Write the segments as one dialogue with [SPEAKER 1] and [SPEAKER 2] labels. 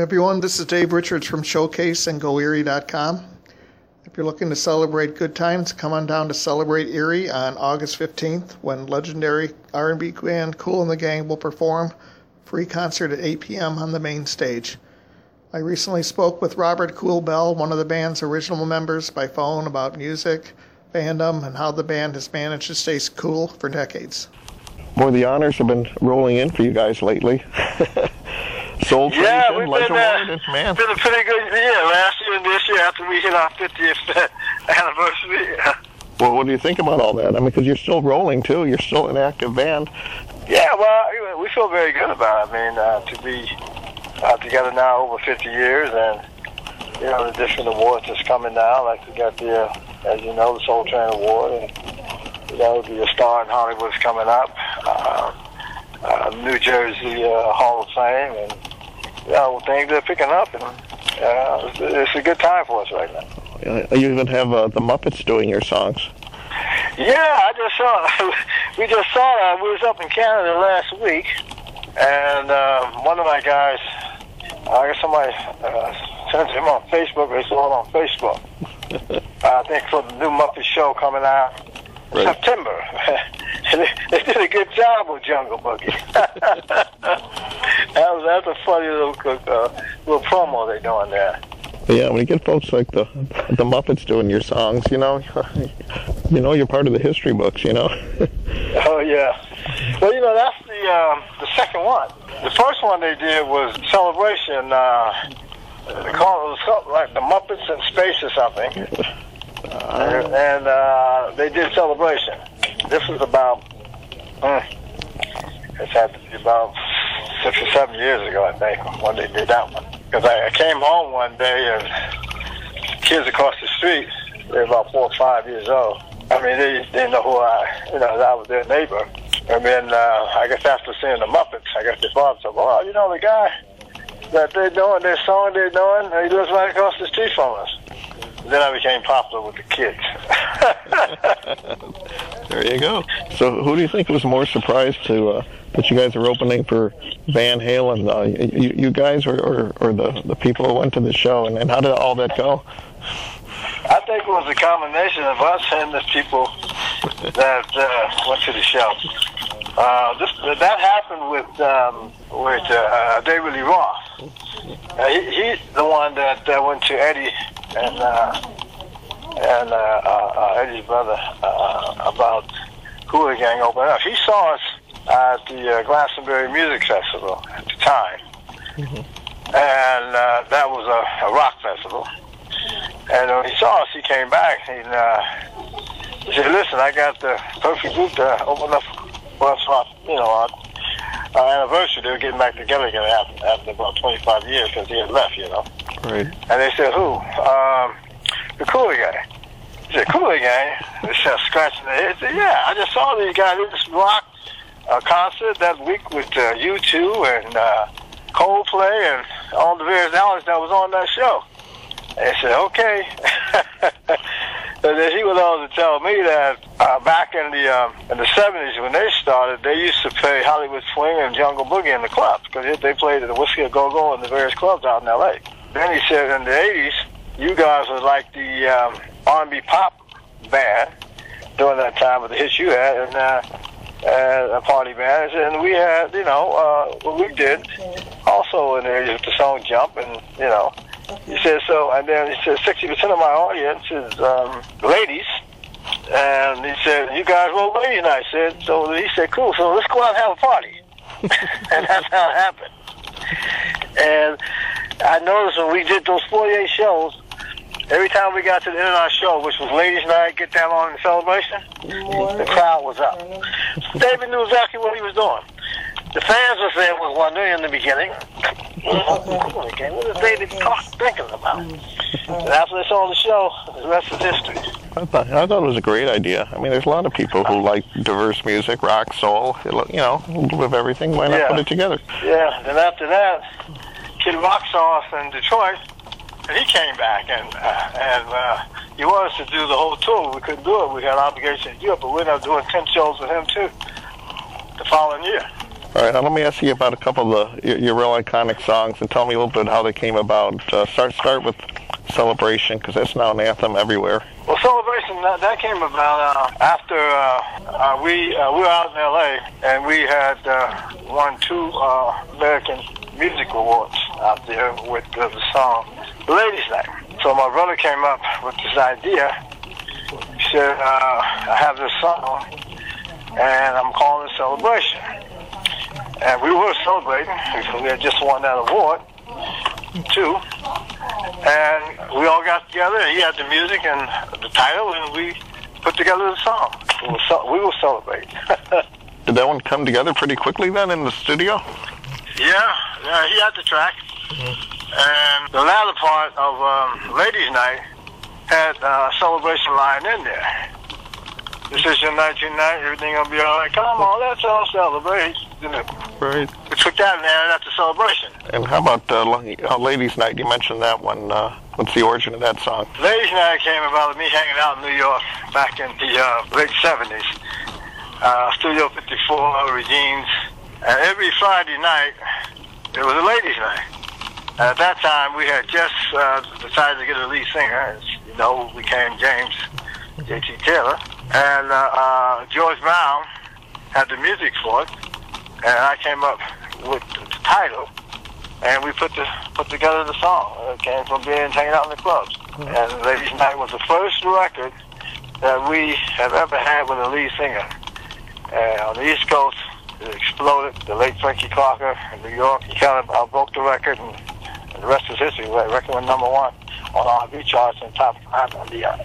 [SPEAKER 1] Everyone, this is Dave Richards from Showcase and GoErie.com. If you're looking to celebrate good times, come on down to Celebrate Erie on August 15th when legendary R&B band Kool and the Gang will perform free concert at 8 p.m. on the main stage. I recently spoke with Robert Kool Bell, one of the band's original members, by phone about music, fandom, and how the band has managed to stay cool for decades.
[SPEAKER 2] Boy, the honors have been rolling in for you guys lately. Soul
[SPEAKER 3] Yeah, we've
[SPEAKER 2] Legend
[SPEAKER 3] been, uh,
[SPEAKER 2] man.
[SPEAKER 3] been a pretty good year last year and this year after we hit our 50th anniversary.
[SPEAKER 2] Well, what do you think about all that? I mean, because you're still rolling too. You're still an active band.
[SPEAKER 3] Yeah, well, we feel very good about it. I mean, uh, to be uh, together now over 50 years and, you know, the different awards that's coming now. Like we got the, uh, as you know, the Soul Train Award and, you know, the Star in Hollywood's coming up. Uh, uh, New Jersey uh, Hall of Fame and, you know, things are picking up and uh, it's, it's a good time for us right now.
[SPEAKER 2] Uh, You even have uh, the Muppets doing your songs.
[SPEAKER 3] Yeah, I just saw. we just saw that. We was up in Canada last week, and uh, one of my guys, I guess somebody uh, sent him on Facebook. They saw it on Facebook. I think for the new Muppet show coming out
[SPEAKER 2] Right.
[SPEAKER 3] September. they, they did a good job with Jungle Boogie. That was that's a funny little uh, little promo they're doing there.
[SPEAKER 2] Yeah, when you get folks like the the Muppets doing your songs, you know, you know you're part of the history books. You know.
[SPEAKER 3] Oh yeah. Well, you know that's the um, the second one. The first one they did was celebration. Uh, they call it was something like the Muppets in space or something, and, and uh, they did celebration. This was about mm, it's had to be about six or seven years ago, I think, when they did that one. Because I, I came home one day and kids across the street, they were about four or five years old. I mean, they didn't know who I, you know, I was their neighbor. And then uh, I guess after seeing the Muppets, I guess they thought, so, well, you know, the guy that they're doing, their song they're doing, he lives right across the street from us. Then I became popular with the kids.
[SPEAKER 2] There you go. So, who do you think was more surprised to uh, that you guys are opening for Van Halen? Uh, you, you guys or, or, or the, the people who went to the show, and, and how did all that go?
[SPEAKER 3] I think it was a combination of us and the people that uh, went to the show. Uh, this, that happened with um, with uh, David Lee Roth. Uh, he, he's the one that uh, went to Eddie and uh, and uh, uh, uh, Eddie's brother uh, about Hula Gang opening up. He saw us at the uh, Glastonbury Music Festival at the time, and uh, that was a, a rock festival. And when he saw us, he came back and uh, he said, "Listen, I got the perfect group to open up for us, for, you know, our, our anniversary. They were getting back together again after, after about 25 years because he had left, you know."
[SPEAKER 2] Right.
[SPEAKER 3] And they said, "Who?" Um, the Cooler Gang. He said, "Cooler Gang." They said, scratching their head. He said, "Yeah, I just saw these guys. They just rocked a concert that week with uh, U2 and uh, Coldplay and all the various artists that was on that show." They said, "Okay." and then he went on to tell me that uh, back in the um, in the '70s when they started, they used to play Hollywood Swing and Jungle Boogie in the clubs because they played at the Whisky a Go Go and the various clubs out in L.A. Then he said in the '80s, you guys was like the um, R&B pop band during that time with the hits you had, and uh, and a party band, and we had, you know, uh, what we did also in there with the song "Jump," and you know, he said so, and then he said sixty percent of my audience is um, ladies. And he said, "You guys were lady night." I said, "So he said, cool. So let's go out and have a party." and that's how it happened. And I noticed when we did those 48 shows, every time we got to the end of our show, which was ladies' night, get down on the celebration, the crowd was up. David knew exactly what he was doing. The fans were saying was wondering in the beginning, okay, what is David talk, thinking about? And after they saw the show, the rest is history.
[SPEAKER 2] I thought, I thought it was a great idea. I mean, there's a lot of people who like diverse music, rock, soul, you know, a little bit of everything. Why not
[SPEAKER 3] Yeah.
[SPEAKER 2] put it together?
[SPEAKER 3] Yeah, and after that, Kid Rock saw us in Detroit, and he came back, and uh, and uh, he wanted us to do the whole tour. We couldn't do it. We had an obligation to do it, but we ended up doing 10 shows with him, too, the following year.
[SPEAKER 2] All right, now let me ask you about a couple of the, your, your real iconic songs and tell me a little bit how they came about. Uh, start start with Celebration because that's now an anthem everywhere.
[SPEAKER 3] Well, Celebration that, that came about uh, after uh, uh, we uh, we were out in L.A. and we had uh, won two uh, American Music Awards out there with uh, the song "Ladies Night." So my brother came up with this idea. He said, uh, "I have this song, and I'm calling it Celebration." And we were celebrating because we had just won that award too. And we all got together. He had the music and the title, and we put together the song. We will, ce- we will celebrate.
[SPEAKER 2] Did that one come together pretty quickly then in the studio?
[SPEAKER 3] yeah, yeah, he had the track. And the latter part of um, Ladies' Night had uh, a celebration line in there. This is your night, your night, everything will be all right. Come on, let's all celebrate. You know,
[SPEAKER 2] Right.
[SPEAKER 3] we took that and added that to celebration.
[SPEAKER 2] And how about uh, uh, Ladies' Night? You mentioned that one. Uh, what's the origin of that song?
[SPEAKER 3] Ladies' Night came about me hanging out in New York back in the uh, late 70s. Uh, Studio 54, Regine's. And every Friday night, it was a ladies' night. And at that time, we had just uh, decided to get a lead singer. As you know, who became James J.T. Taylor. And uh, uh, George Brown had the music for it. And I came up with the title and we put the put together the song. It came from being hanging out in the clubs. And Ladies Night was the first record that we have ever had with a lead singer. And on the East Coast, it exploded. The late Frankie Crocker in New York, he kind of uh, broke the record, and the rest is history. Record went number one on R&B charts and top five on the uh,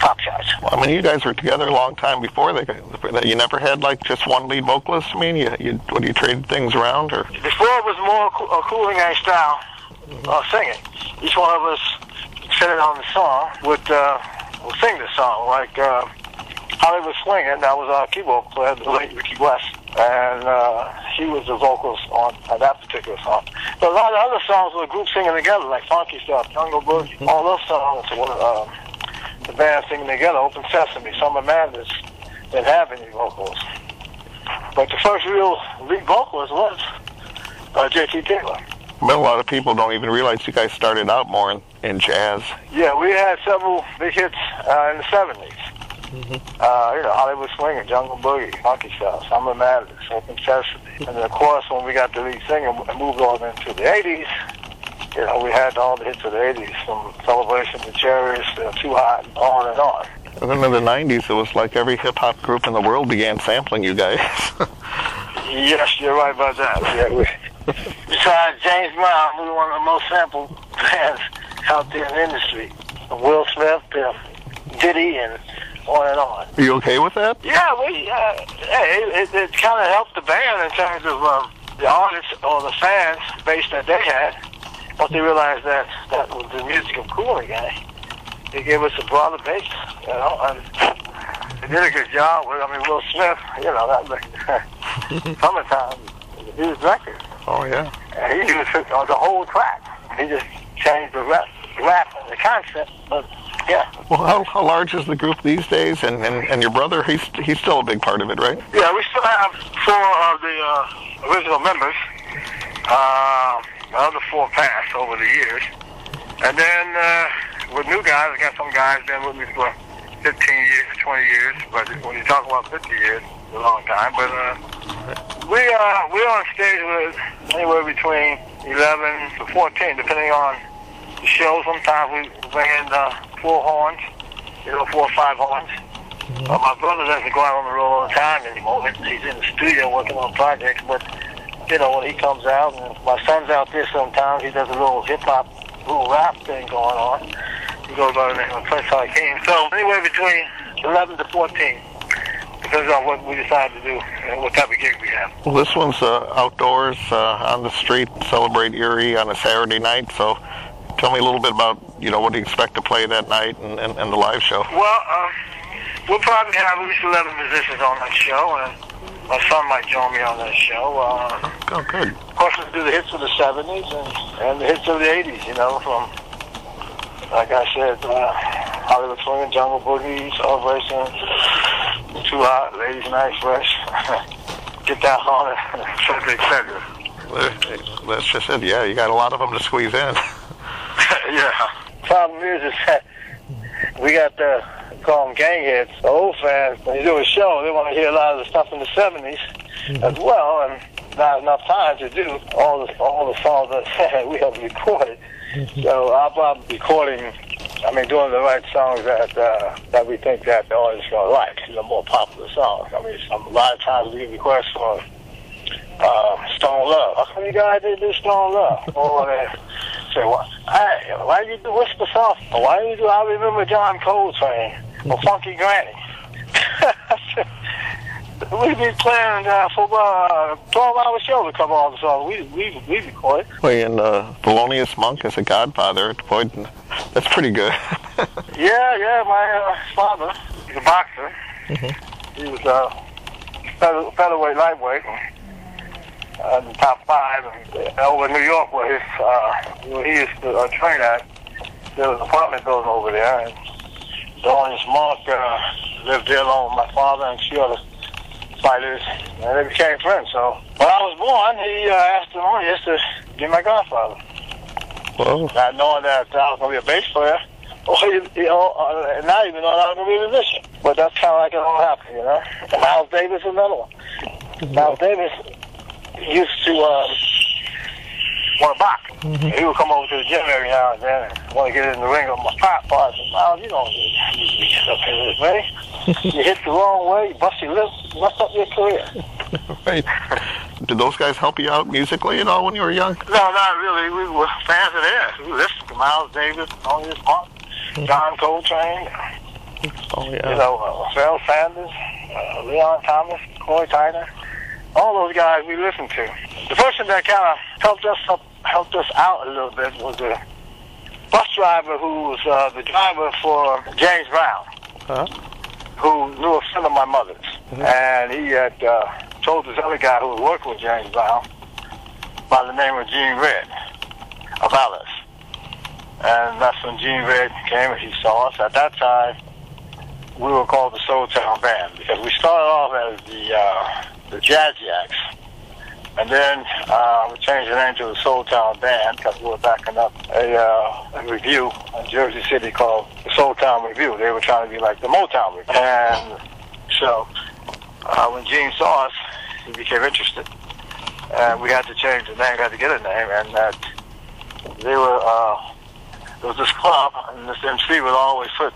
[SPEAKER 3] pop charts.
[SPEAKER 2] Well, I mean, you guys were together a long time before they. that You never had like just one lead vocalist. I mean, you, you what do you trade things around or?
[SPEAKER 3] Before it was more a cooling gang style of singing. Each one of us depending on the song would uh, would sing the song. Like uh, Hollywood Swinging, that was our keyboard player, the late Ricky West, and uh, he was the vocals on, on that particular song. But a lot of other songs were group singing together, like Funky Stuff, Jungle Boogie, all those songs were uh, the band singing together. Open Sesame, Summer Madness didn't have any vocals. But the first real lead vocalist was uh, J.T. Taylor.
[SPEAKER 2] But a lot of people don't even realize you guys started out more in, in jazz.
[SPEAKER 3] Yeah, we had several big hits uh, in the 70s. Uh, you know, Hollywood Swinger, Jungle Boogie, Funky Stuff, Summer Madness, Open Sesame. And then, of course, when we got the lead singer and moved on into the 80s, you know, we had all the hits of the 80s, from Celebration to Cherish to Too Hot, and on and on.
[SPEAKER 2] And then in the '90s, it was like every hip hop group in the world began sampling you guys.
[SPEAKER 3] Yes, you're right about that. Yeah, we, besides James Brown, we were one of the most sampled bands out there in the industry. Will Smith, uh, Diddy, and on and on.
[SPEAKER 2] Are you okay with that?
[SPEAKER 3] Yeah, we, uh, hey, it, it kind of helped the band in terms of um, the audience or the fans base that they had. Once they realized that that was the music of Cool Guy, they gave us a broader base, you know, and they did a good job with, I mean, Will Smith, you know, that summertime, was a huge record.
[SPEAKER 2] Oh yeah.
[SPEAKER 3] And he was on the whole track. He just changed the rap, rap and the concept, but yeah.
[SPEAKER 2] Well, how, how large is the group these days? And, and and your brother, he's he's still a big part of it, right?
[SPEAKER 3] Yeah, we still have four of the uh, original members. Uh, the other four passed over the years. And then uh, with new guys, I got some guys been with me for 15 years, 20 years. But when you talk about 50 years, it's a long time. But uh, we uh, we're on stage with anywhere between 11 to 14, depending on the show. Sometimes we bring in uh, four horns, you know, four or five horns. Uh, my brother doesn't go out on the road all the time anymore. He's in the studio working on projects, but you know, when he comes out, and my son's out there sometimes, he does a little hip hop, little rap thing going on. He goes by the name of Prince Hakeem. So anywhere between 11 to 14, depends on what we decide to do and what type of gig we have.
[SPEAKER 2] Well, this one's uh, outdoors uh, on the street, celebrate Erie on a Saturday night. So, tell me a little bit about you know what do you expect to play that night and, and, and the live show.
[SPEAKER 3] Well, um, we'll probably have at least 11 musicians on that show, and my son might join me on that show. Uh,
[SPEAKER 2] Oh, good.
[SPEAKER 3] of course, we'll do the hits of the 70s and, and the hits of the 80s, you know, from, like I said, uh, Hollywood Swinging, Jungle Boogie, Celebration, Too Hot, Ladies Night Fresh. get down on it, et cetera.
[SPEAKER 2] That's just it. Yeah, you got a lot of them to squeeze in.
[SPEAKER 3] yeah. Problem is, is that we got the call them gang heads, the old fans. When you do a show, they want to hear a lot of the stuff in the 70s mm-hmm. as well, and not enough time to do all the all the songs that we have recorded. Mm-hmm. So I'll probably recording. I mean, doing the right songs that uh, that we think that the audience gonna like, the more popular songs. I mean, some, a lot of times we get requests for uh, Stone Love. How come you guys did this Stone Love? or they well, hey, why did you do Whisper Soft? Why do I Remember John Coltrane? Or Funky Granny? we be playing uh, for uh, 12 hour show to cover all the songs. We, we, we record.
[SPEAKER 2] Well, and uh, Thelonious Monk as a godfather, boy, that's pretty good.
[SPEAKER 3] yeah, yeah, my uh, father, he's a boxer. Mm-hmm. He was uh, feather, featherweight, lightweight. Uh, the top five and over in New York where his uh, where he used to uh, train at. There was an apartment building over there, and Thelonious Monk uh, lived there along with my father and a few other fighters, and they became friends. So when I was born, he uh, asked Thelonious to be my godfather.
[SPEAKER 2] Whoa.
[SPEAKER 3] Not knowing that I was going to be a bass player, or you know, uh, not even knowing I was going to be a musician. But that's kind of like it all happened, you know. And Miles Davis is another one. Miles Davis used to uh, want to box. Mm-hmm. He would come over to the gym every now and then and want to get in the ring with my pop. I said, Miles, you don't need to get up here this way. you hit the wrong way, you bust your lip, mess up your career.
[SPEAKER 2] right. Did those guys help you out musically at all when you were young?
[SPEAKER 3] No, not really. We were fans of theirs. We listened to Miles Davis, all his Monk, mm-hmm. John Coltrane.
[SPEAKER 2] Oh, yeah.
[SPEAKER 3] You know, uh, Pharoah Sanders, uh, Leon Thomas, McCoy Tyner all those guys we listened to. The person that kind of helped us up, helped us out a little bit was a bus driver who was uh, the driver for James Brown,
[SPEAKER 2] huh?
[SPEAKER 3] who knew a friend of my mother's, mm-hmm. and he had uh, told this other guy who was working with James Brown by the name of Gene Redd about us. And that's when Gene Redd came and he saw us. At that time, we were called the Soul Town Band because we started off as the uh, the Jazz Jacks. And then uh, we changed the name to the Soul Town Band because we were backing up a, uh, a review in Jersey City called the Soul Town Review. They were trying to be like the Motown Review. And so uh, when Gene saw us, he became interested. And we had to change the name, had to get a name. And that they were, uh, there was this club, and this MC would always put,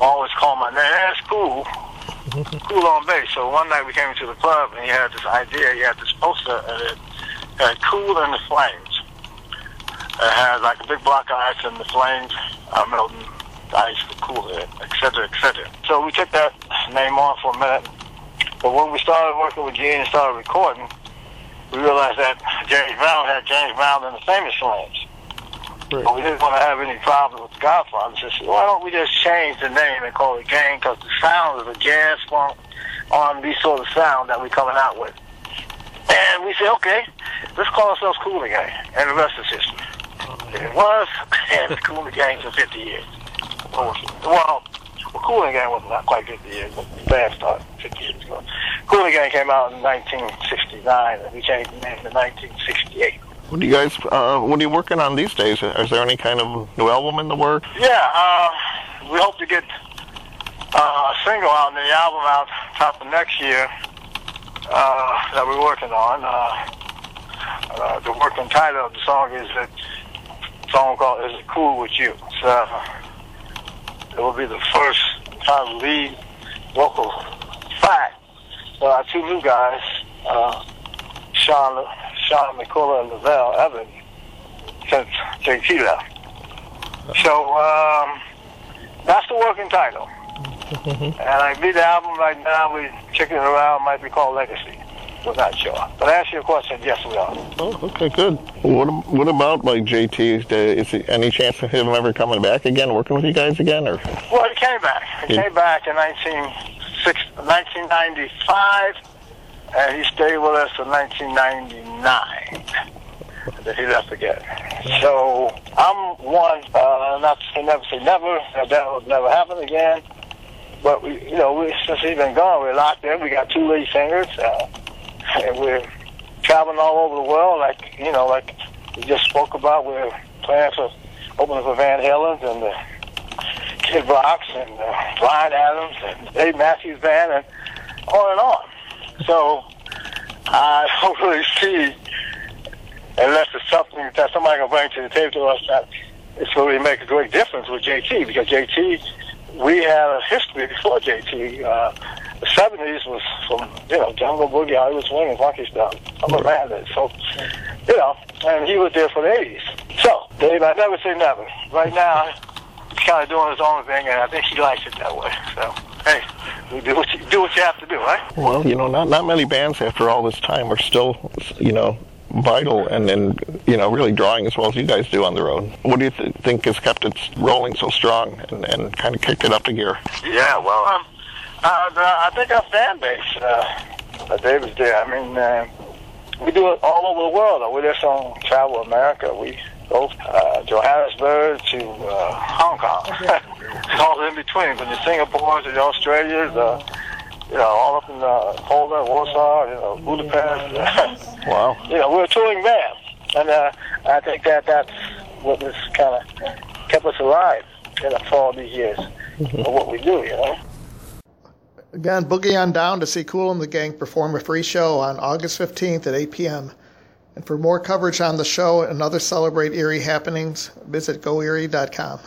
[SPEAKER 3] always call my name. That's cool cool on bass. So one night we came into the club and he had this idea. He had this poster and it had "Cool in the Flames." It had like a big block of ice and the flames melting ice to cool it, etc., etc. So we took that name on for a minute. But when we started working with Gene and started recording, we realized that James Brown had James Brown and the Famous Flames. Right. We didn't want to have any problems with the Godfather. So why don't we just change the name and call it Gang? Because the sound is a jazz funk R&B sort of sound that we're coming out with. And we said, okay, let's call ourselves Cooler Gang. And the rest is history. It was, and it's Cooler Gang for 50 years. Well, well Cooler Gang was not quite 50 years, but band started 50 years ago. Cooler Gang came out in 1969, and we changed the name in 1968.
[SPEAKER 2] What are you guys? Uh, what are you working on these days? Is there any kind of new album in the works?
[SPEAKER 3] Yeah, uh, we hope to get uh, a single out and the album out top of next year uh, that we're working on. Uh, uh, the working title of the song is a song called "Is It Cool with You." So it will be the first kind of lead vocal track. So our two new guys, Shawn Shawn McQuiller and Lavell Evans since JT left. So um, that's the working title. and I believe the album right now we're checking it around might be called Legacy. We're not sure. But answer your question, yes, we are.
[SPEAKER 2] Oh, okay, good. What what about like JT? Is there any chance of him ever coming back again, working with you guys again, or?
[SPEAKER 3] Well, he came back. He, he came back in 19, 1995 and he stayed with us in 1999. And then he left again. So I'm one, uh, not to never say never, that will never happen again. But we, you know, we, since he's been gone, we're locked in. We got two lead singers. Uh, and we're traveling all over the world, like you know, like we just spoke about. We're planning for opening for Van Halen and the Kid Rocks and uh, Bryan Adams and Dave Matthews Band and on and on. So I don't really see, unless it's something that somebody can bring to the table to us that it's to make a great difference with JT because JT, we had a history before JT. Uh, the 70s was from, you know, Jungle Boogie, Hollywood Swing, and funky stuff. I'm a man so, you know, and he was there for the 80s. So, Dave, I never say never. Right now, he's kind of doing his own thing, and I think he likes it that way. So, hey, you do what you, do what you have to do, right?
[SPEAKER 2] Well, you know, not not many bands after all this time are still, you know, vital and then you know really drawing as well as you guys do on the road. What do you th- think has kept it rolling so strong and, and kind of kicked it up to gear?
[SPEAKER 3] Yeah, well, um, uh, the, I think our fan base, uh, uh, David's there. I mean, uh, we do it all over the world. We're just on Travel America. We go uh, Johannesburg to uh, Hong Kong. it's all in between, from the Singapore to the Australias, uh, you know, all up in uh, Poland, Warsaw, you know, Budapest.
[SPEAKER 2] wow.
[SPEAKER 3] You know, we're a touring band, and uh, I think that that's what has kind of kept us alive you know, for all these years mm-hmm. of what we do. You know.
[SPEAKER 1] Again, boogie on down to see Kool and the Gang perform a free show on August 15th at 8 p.m. And for more coverage on the show and other Celebrate Erie happenings, visit goerie.com.